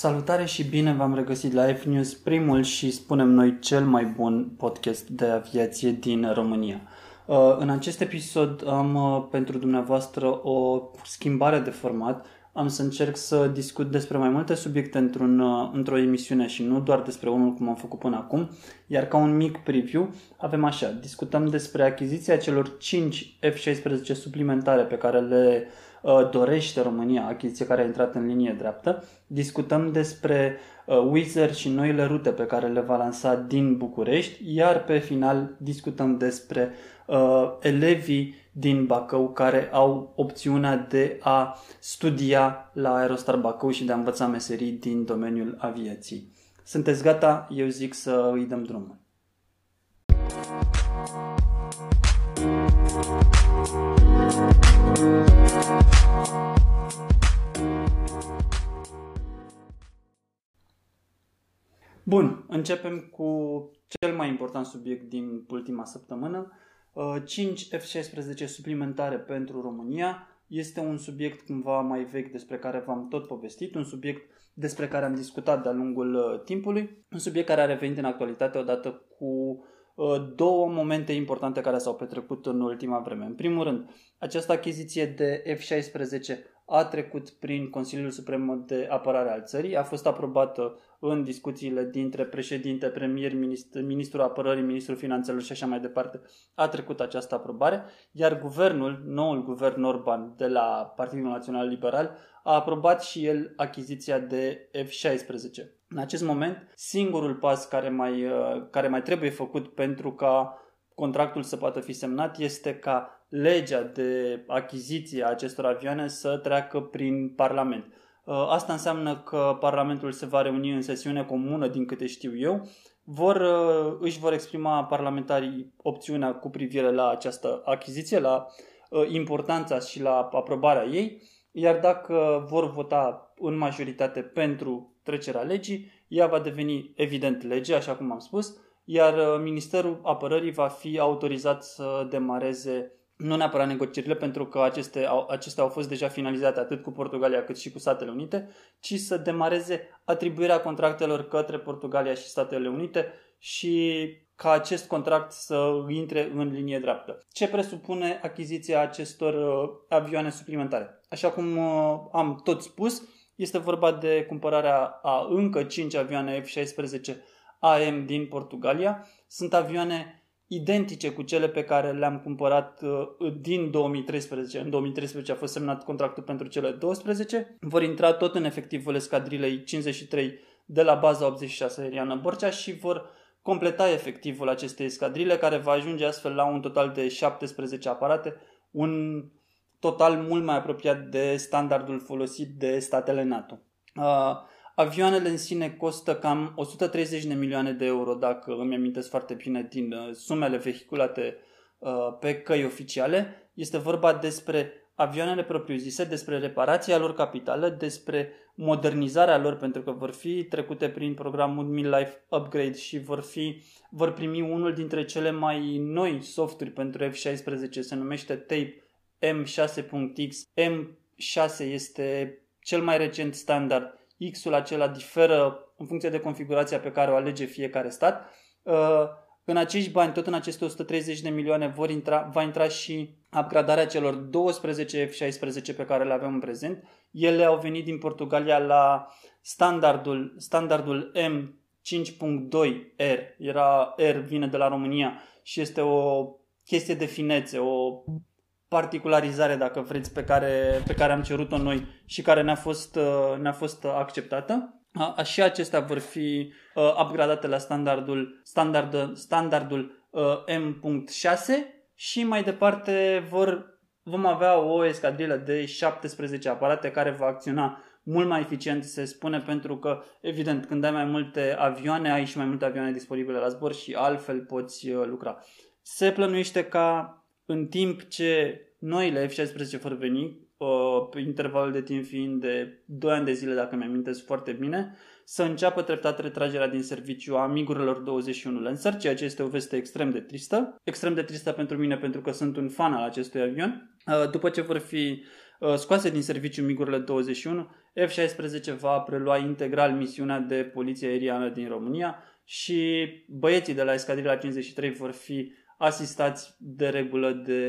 salutare și bine v-am regăsit la F-News, primul și spunem noi cel mai bun podcast de aviație din România. Uh, în acest episod am uh, pentru dumneavoastră o schimbare de format. Am să încerc să discut despre mai multe subiecte într-un, uh, într-o emisiune și nu doar despre unul cum am făcut până acum. Iar ca un mic preview avem așa, discutăm despre achiziția celor 5 F-16 suplimentare pe care le uh, dorește România, achiziție care a intrat în linie dreaptă. Discutăm despre uh, Wizard și noile rute pe care le va lansa din București, iar pe final discutăm despre uh, elevii din Bacău care au opțiunea de a studia la Aerostar Bacău și de a învăța meserii din domeniul aviației. Sunteți gata? Eu zic să îi dăm drumul. Bun, începem cu cel mai important subiect din ultima săptămână. 5 uh, F-16 suplimentare pentru România. Este un subiect cumva mai vechi despre care v-am tot povestit, un subiect despre care am discutat de-a lungul uh, timpului, un subiect care a revenit în actualitate odată cu uh, două momente importante care s-au petrecut în ultima vreme. În primul rând, această achiziție de F-16 a trecut prin Consiliul Suprem de Apărare al țării, a fost aprobată în discuțiile dintre președinte, premier, ministru, ministrul apărării, ministrul finanțelor și așa mai departe, a trecut această aprobare, iar guvernul, noul guvern Orban de la Partidul Național Liberal, a aprobat și el achiziția de F-16. În acest moment, singurul pas care mai, uh, care mai trebuie făcut pentru ca contractul să poată fi semnat este ca legea de achiziție a acestor avioane să treacă prin Parlament. Uh, asta înseamnă că Parlamentul se va reuni în sesiune comună, din câte știu eu. Vor, uh, își vor exprima parlamentarii opțiunea cu privire la această achiziție, la uh, importanța și la aprobarea ei, iar dacă vor vota în majoritate pentru trecerea legii, ea va deveni evident lege, așa cum am spus, iar Ministerul Apărării va fi autorizat să demareze nu neapărat negocierile, pentru că aceste, acestea au fost deja finalizate atât cu Portugalia cât și cu Statele Unite, ci să demareze atribuirea contractelor către Portugalia și Statele Unite și ca acest contract să intre în linie dreaptă. Ce presupune achiziția acestor uh, avioane suplimentare? Așa cum uh, am tot spus, este vorba de cumpărarea a încă 5 avioane F-16 AM din Portugalia. Sunt avioane identice cu cele pe care le-am cumpărat uh, din 2013. În 2013 a fost semnat contractul pentru cele 12. Vor intra tot în efectivul escadrilei 53 de la baza 86 aeriană Borcea și vor completa efectivul acestei escadrile care va ajunge astfel la un total de 17 aparate, un total mult mai apropiat de standardul folosit de statele NATO. Uh, Avioanele în sine costă cam 130 de milioane de euro, dacă îmi amintesc foarte bine din uh, sumele vehiculate uh, pe căi oficiale. Este vorba despre avioanele propriu-zise, despre reparația lor capitală, despre modernizarea lor, pentru că vor fi trecute prin programul Midlife Upgrade și vor, fi, vor primi unul dintre cele mai noi softuri pentru F-16, se numește Tape M6.X. M6 este cel mai recent standard X-ul acela diferă în funcție de configurația pe care o alege fiecare stat. Uh, în acești bani, tot în aceste 130 de milioane, vor intra, va intra și upgradarea celor 12 F-16 pe care le avem în prezent. Ele au venit din Portugalia la standardul, standardul M5.2R. Era R, vine de la România și este o chestie de finețe, o particularizare, dacă vreți, pe care, pe care am cerut-o noi și care ne-a fost, uh, ne-a fost acceptată. Și acestea vor fi uh, upgradate la standardul, standard, standardul uh, M.6 și mai departe vor, vom avea o escadrilă de 17 aparate care va acționa mult mai eficient, se spune, pentru că, evident, când ai mai multe avioane, ai și mai multe avioane disponibile la zbor și altfel poți lucra. Se plănuiește ca în timp ce noile F-16 vor veni, uh, pe intervalul de timp fiind de 2 ani de zile, dacă mi amintesc foarte bine, să înceapă treptat retragerea din serviciu a migurilor 21 Lancer, ceea ce este o veste extrem de tristă. Extrem de tristă pentru mine pentru că sunt un fan al acestui avion. Uh, după ce vor fi uh, scoase din serviciu migurile 21, F-16 va prelua integral misiunea de poliție aeriană din România și băieții de la Escadrila 53 vor fi asistați de regulă de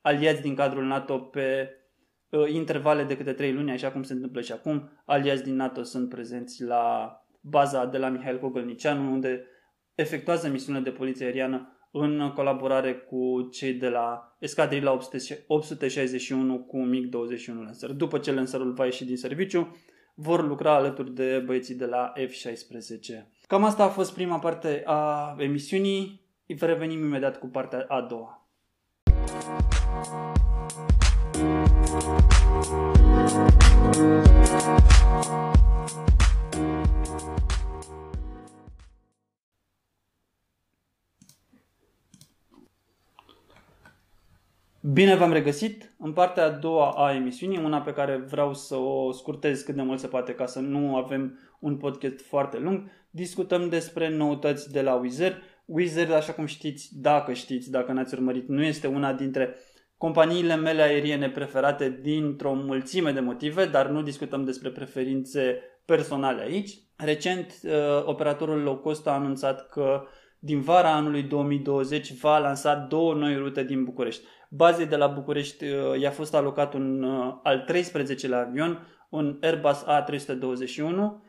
aliați din cadrul NATO pe uh, intervale de câte 3 luni, așa cum se întâmplă și acum. Aliați din NATO sunt prezenți la baza de la Mihail Cogălnicianu, unde efectuează misiunea de poliție aeriană în colaborare cu cei de la Escadrila 861 cu MiG-21 Lancer. După ce Lancerul va ieși din serviciu, vor lucra alături de băieții de la F-16. Cam asta a fost prima parte a emisiunii. Revenim imediat cu partea a doua. Bine v-am regăsit în partea a doua a emisiunii, una pe care vreau să o scurtez cât de mult se poate ca să nu avem un podcast foarte lung. Discutăm despre noutăți de la Wizard. Wizard, așa cum știți, dacă știți, dacă n-ați urmărit, nu este una dintre companiile mele aeriene preferate dintr-o mulțime de motive, dar nu discutăm despre preferințe personale aici. Recent, uh, operatorul low cost a anunțat că din vara anului 2020 va lansa două noi rute din București. Bazei de la București uh, i-a fost alocat un uh, al 13-lea avion, un Airbus A321,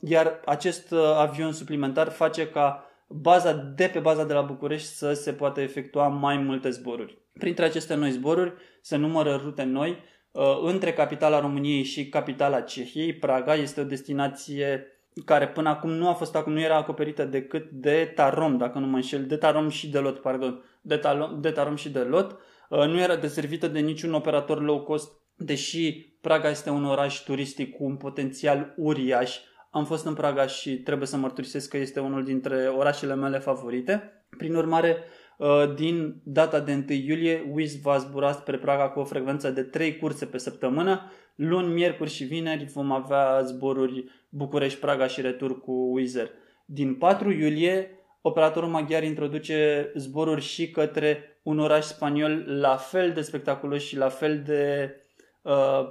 iar acest avion suplimentar face ca baza de pe baza de la București să se poată efectua mai multe zboruri. Printre aceste noi zboruri se numără rute noi uh, între capitala României și capitala Cehiei. Praga este o destinație care până acum nu a fost acum, nu era acoperită decât de Tarom, dacă nu mă înșel, de Tarom și de Lot, pardon, de, Talom, de Tarom și de Lot. Uh, nu era deservită de niciun operator low cost, deși Praga este un oraș turistic cu un potențial uriaș. Am fost în Praga și trebuie să mărturisesc că este unul dintre orașele mele favorite. Prin urmare, Uh, din data de 1 iulie, Wizz va zbura spre Praga cu o frecvență de 3 curse pe săptămână. Luni, miercuri și vineri vom avea zboruri București, Praga și retur cu Wizz Air. Din 4 iulie, operatorul maghiar introduce zboruri și către un oraș spaniol la fel de spectaculos și la fel de uh,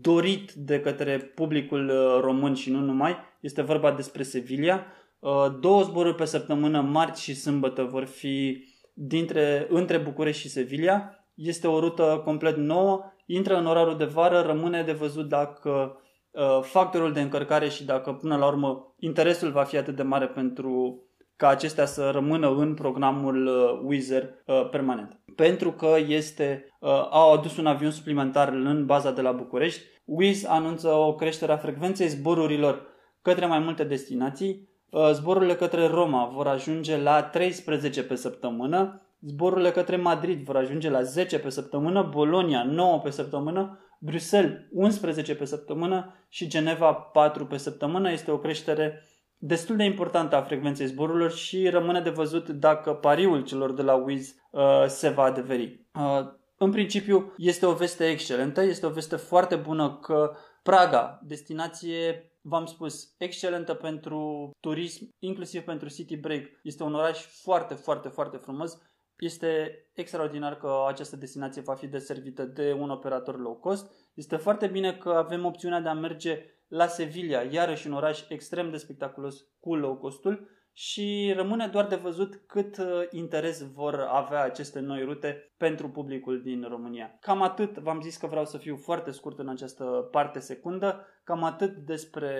dorit de către publicul uh, român și nu numai. Este vorba despre Sevilla. Uh, două zboruri pe săptămână, marți și sâmbătă, vor fi dintre, între București și Sevilla. Este o rută complet nouă, intră în orarul de vară, rămâne de văzut dacă uh, factorul de încărcare și dacă până la urmă interesul va fi atât de mare pentru ca acestea să rămână în programul uh, Wizard uh, permanent. Pentru că este, uh, au adus un avion suplimentar în baza de la București, Wiz anunță o creștere a frecvenței zborurilor către mai multe destinații, Uh, zborurile către Roma vor ajunge la 13 pe săptămână, zborurile către Madrid vor ajunge la 10 pe săptămână, Bolonia 9 pe săptămână, Bruxelles 11 pe săptămână. Și Geneva 4 pe săptămână. Este o creștere destul de importantă a frecvenței zborurilor și rămâne de văzut dacă pariul celor de la Wiz uh, se va adeveri. Uh, în principiu este o veste excelentă, este o veste foarte bună că Praga, destinație v-am spus, excelentă pentru turism, inclusiv pentru city break. Este un oraș foarte, foarte, foarte frumos. Este extraordinar că această destinație va fi deservită de un operator low cost. Este foarte bine că avem opțiunea de a merge la Sevilla, iarăși un oraș extrem de spectaculos cu low costul și rămâne doar de văzut cât uh, interes vor avea aceste noi rute pentru publicul din România. Cam atât, v-am zis că vreau să fiu foarte scurt în această parte secundă, cam atât despre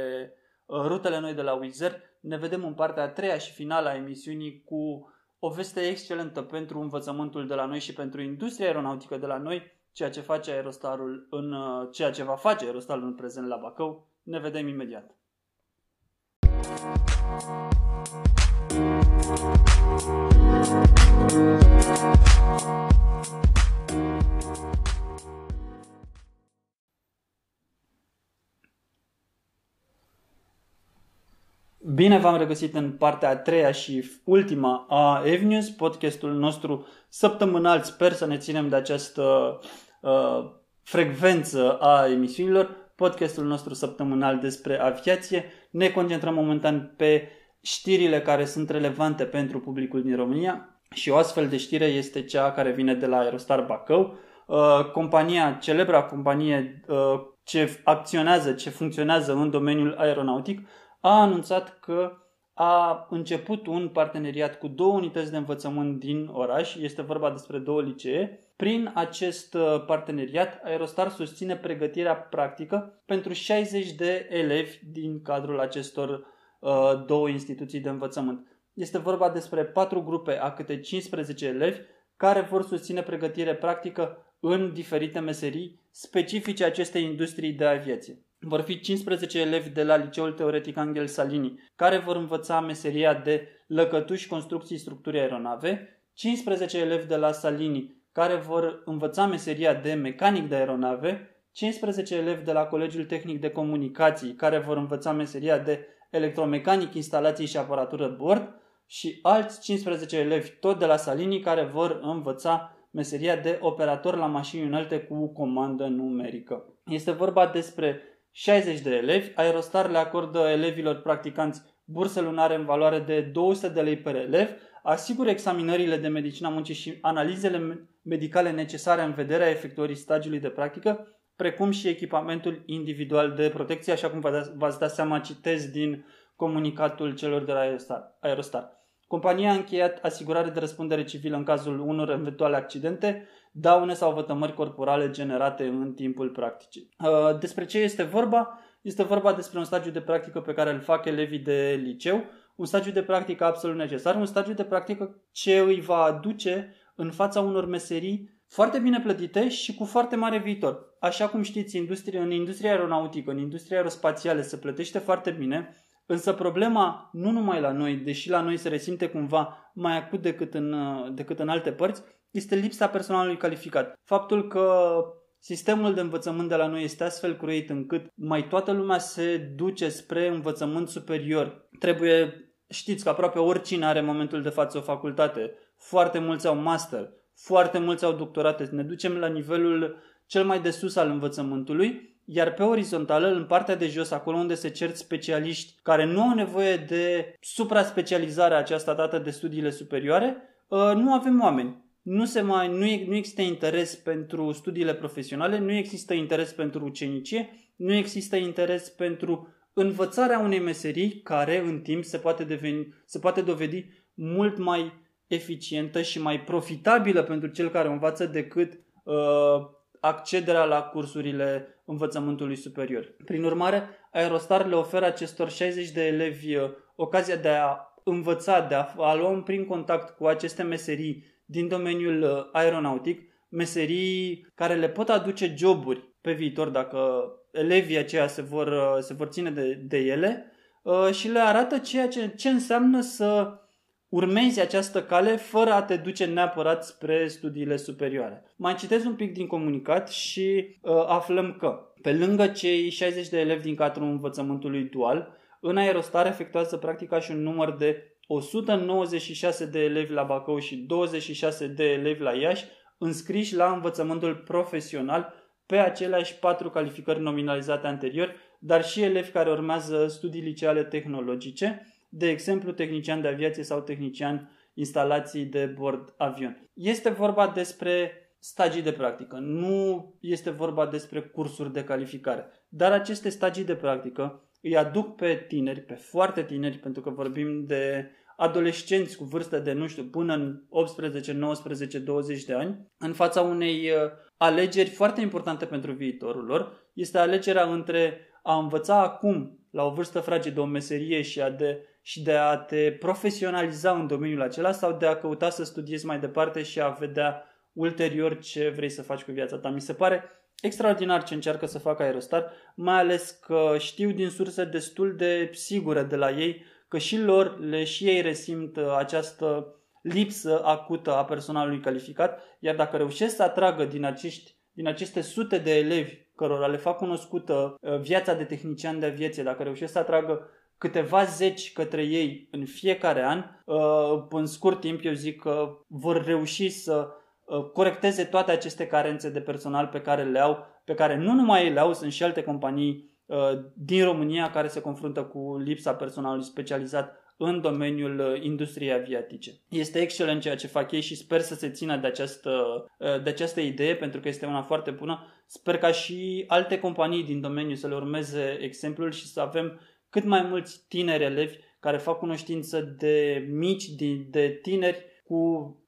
uh, rutele noi de la Wizard. Ne vedem în partea a treia și finală a emisiunii cu o veste excelentă pentru învățământul de la noi și pentru industria aeronautică de la noi, ceea ce face Aerostarul în uh, ceea ce va face Aerostarul în prezent la Bacău. Ne vedem imediat. Bine v-am regăsit în partea a treia și ultima a Evnews, podcastul nostru săptămânal. Sper să ne ținem de această uh, frecvență a emisiunilor. Podcastul nostru săptămânal despre aviație. Ne concentrăm momentan pe știrile care sunt relevante pentru publicul din România și o astfel de știre este cea care vine de la Aerostar Bacău, uh, compania, celebra companie uh, ce acționează, ce funcționează în domeniul aeronautic, a anunțat că a început un parteneriat cu două unități de învățământ din oraș, este vorba despre două licee. Prin acest uh, parteneriat, Aerostar susține pregătirea practică pentru 60 de elevi din cadrul acestor uh, două instituții de învățământ. Este vorba despre patru grupe a câte 15 elevi care vor susține pregătire practică în diferite meserii specifice acestei industrii de aviație. Vor fi 15 elevi de la Liceul Teoretic Angel Salini care vor învăța meseria de lăcătuși construcții structuri aeronave, 15 elevi de la Salini care vor învăța meseria de mecanic de aeronave, 15 elevi de la Colegiul Tehnic de Comunicații care vor învăța meseria de electromecanic, instalații și aparatură bord și alți 15 elevi tot de la Salini care vor învăța meseria de operator la mașini înalte cu comandă numerică. Este vorba despre 60 de elevi. Aerostar le acordă elevilor practicanți burse lunare în valoare de 200 de lei per elev, asigură examinările de medicina muncii și analizele medicale necesare în vederea efectuării stagiului de practică, precum și echipamentul individual de protecție, așa cum v-ați dat seama, citez din comunicatul celor de la Aerostar. Aerostar. Compania a încheiat asigurare de răspundere civilă în cazul unor eventuale accidente, daune sau vătămări corporale generate în timpul practicii. Uh, despre ce este vorba? Este vorba despre un stagiu de practică pe care îl fac elevii de liceu, un stagiu de practică absolut necesar, un stagiu de practică ce îi va aduce în fața unor meserii foarte bine plătite și cu foarte mare viitor. Așa cum știți, industrie, în industria aeronautică, în industria aerospațială se plătește foarte bine, Însă problema, nu numai la noi, deși la noi se resimte cumva mai acut decât în, decât în alte părți, este lipsa personalului calificat. Faptul că sistemul de învățământ de la noi este astfel croit încât mai toată lumea se duce spre învățământ superior. Trebuie, știți că aproape oricine are în momentul de față o facultate. Foarte mulți au master, foarte mulți au doctorate. Ne ducem la nivelul cel mai de sus al învățământului iar pe orizontală, în partea de jos, acolo unde se cer specialiști care nu au nevoie de supra-specializarea aceasta dată de studiile superioare, ă, nu avem oameni. Nu, se mai, nu, nu există interes pentru studiile profesionale, nu există interes pentru ucenicie, nu există interes pentru învățarea unei meserii care în timp se poate, deveni, se poate dovedi mult mai eficientă și mai profitabilă pentru cel care învață decât uh, accederea la cursurile învățământului superior. Prin urmare, Aerostar le oferă acestor 60 de elevi uh, ocazia de a învăța, de a, a lua un prim contact cu aceste meserii din domeniul uh, aeronautic, meserii care le pot aduce joburi pe viitor dacă elevii aceia se vor, uh, se vor ține de, de ele și le arată ceea ce, ce înseamnă să urmezi această cale fără a te duce neapărat spre studiile superioare. Mai citez un pic din comunicat și uh, aflăm că, pe lângă cei 60 de elevi din cadrul învățământului dual, în Aerostar efectuează practica și un număr de 196 de elevi la Bacău și 26 de elevi la Iași, înscriși la învățământul profesional pe aceleași patru calificări nominalizate anterior, dar și elevi care urmează studii liceale tehnologice, de exemplu tehnician de aviație sau tehnician instalații de bord avion. Este vorba despre stagii de practică, nu este vorba despre cursuri de calificare.16 aceste stagii de practică îi aduc pe tineri, pe foarte tineri, pentru că vorbim de adolescenți cu vârstă de, nu știu, până în 18, 19, 20 de ani, în fața unei uh, alegeri foarte importante pentru viitorul lor. Este alegerea între a învăța acum, la o vârstă fragedă, o meserie și a de și de a te profesionaliza în domeniul acela sau de a căuta să studiezi mai departe și a vedea ulterior ce vrei să faci cu viața ta. Mi se pare extraordinar ce încearcă să facă Aerostar, mai ales că știu din surse destul de sigure de la ei că și lor, le și ei resimt uh, această lipsă acută a personalului calificat, iar dacă reușesc să atragă din, acești, din aceste sute de elevi cărora le fac cunoscută uh, viața de tehnician de aviație, dacă reușesc să atragă câteva zeci către ei în fiecare an, uh, în scurt timp eu zic că vor reuși să uh, corecteze toate aceste carențe de personal pe care le au, pe care nu numai le au, sunt și alte companii uh, din România care se confruntă cu lipsa personalului specializat în domeniul uh, industriei aviatice. Este excelent ceea ce fac ei și sper să se țină de această, uh, de această idee pentru că este una foarte bună. Sper ca și alte companii din domeniu să le urmeze exemplul și să avem cât mai mulți tineri elevi care fac cunoștință de mici, de, de tineri cu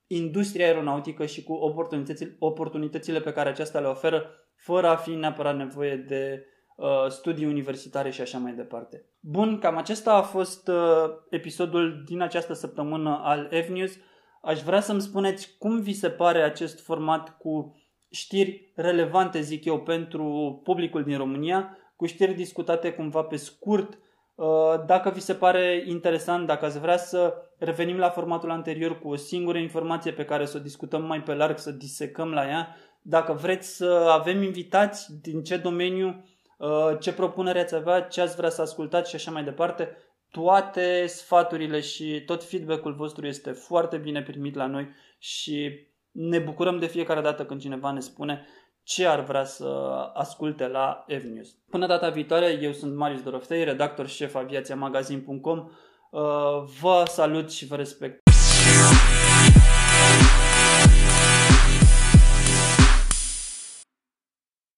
industria aeronautică și cu oportunitățile, oportunitățile pe care aceasta le oferă, fără a fi neapărat nevoie de uh, studii universitare și așa mai departe. Bun, cam acesta a fost uh, episodul din această săptămână al F-News. Aș vrea să-mi spuneți cum vi se pare acest format cu știri relevante, zic eu, pentru publicul din România, cu știri discutate cumva pe scurt. Uh, dacă vi se pare interesant, dacă ați vrea să revenim la formatul anterior cu o singură informație pe care să o discutăm mai pe larg, să disecăm la ea, dacă vreți să avem invitați din ce domeniu, uh, ce propunere ați avea, ce ați vrea să ascultați și așa mai departe, toate sfaturile și tot feedback-ul vostru este foarte bine primit la noi și ne bucurăm de fiecare dată când cineva ne spune ce ar vrea să asculte la Evnews. Până data viitoare, eu sunt Marius Doroftei, redactor șef aviațiamagazin.com. Uh, vă salut și vă respect.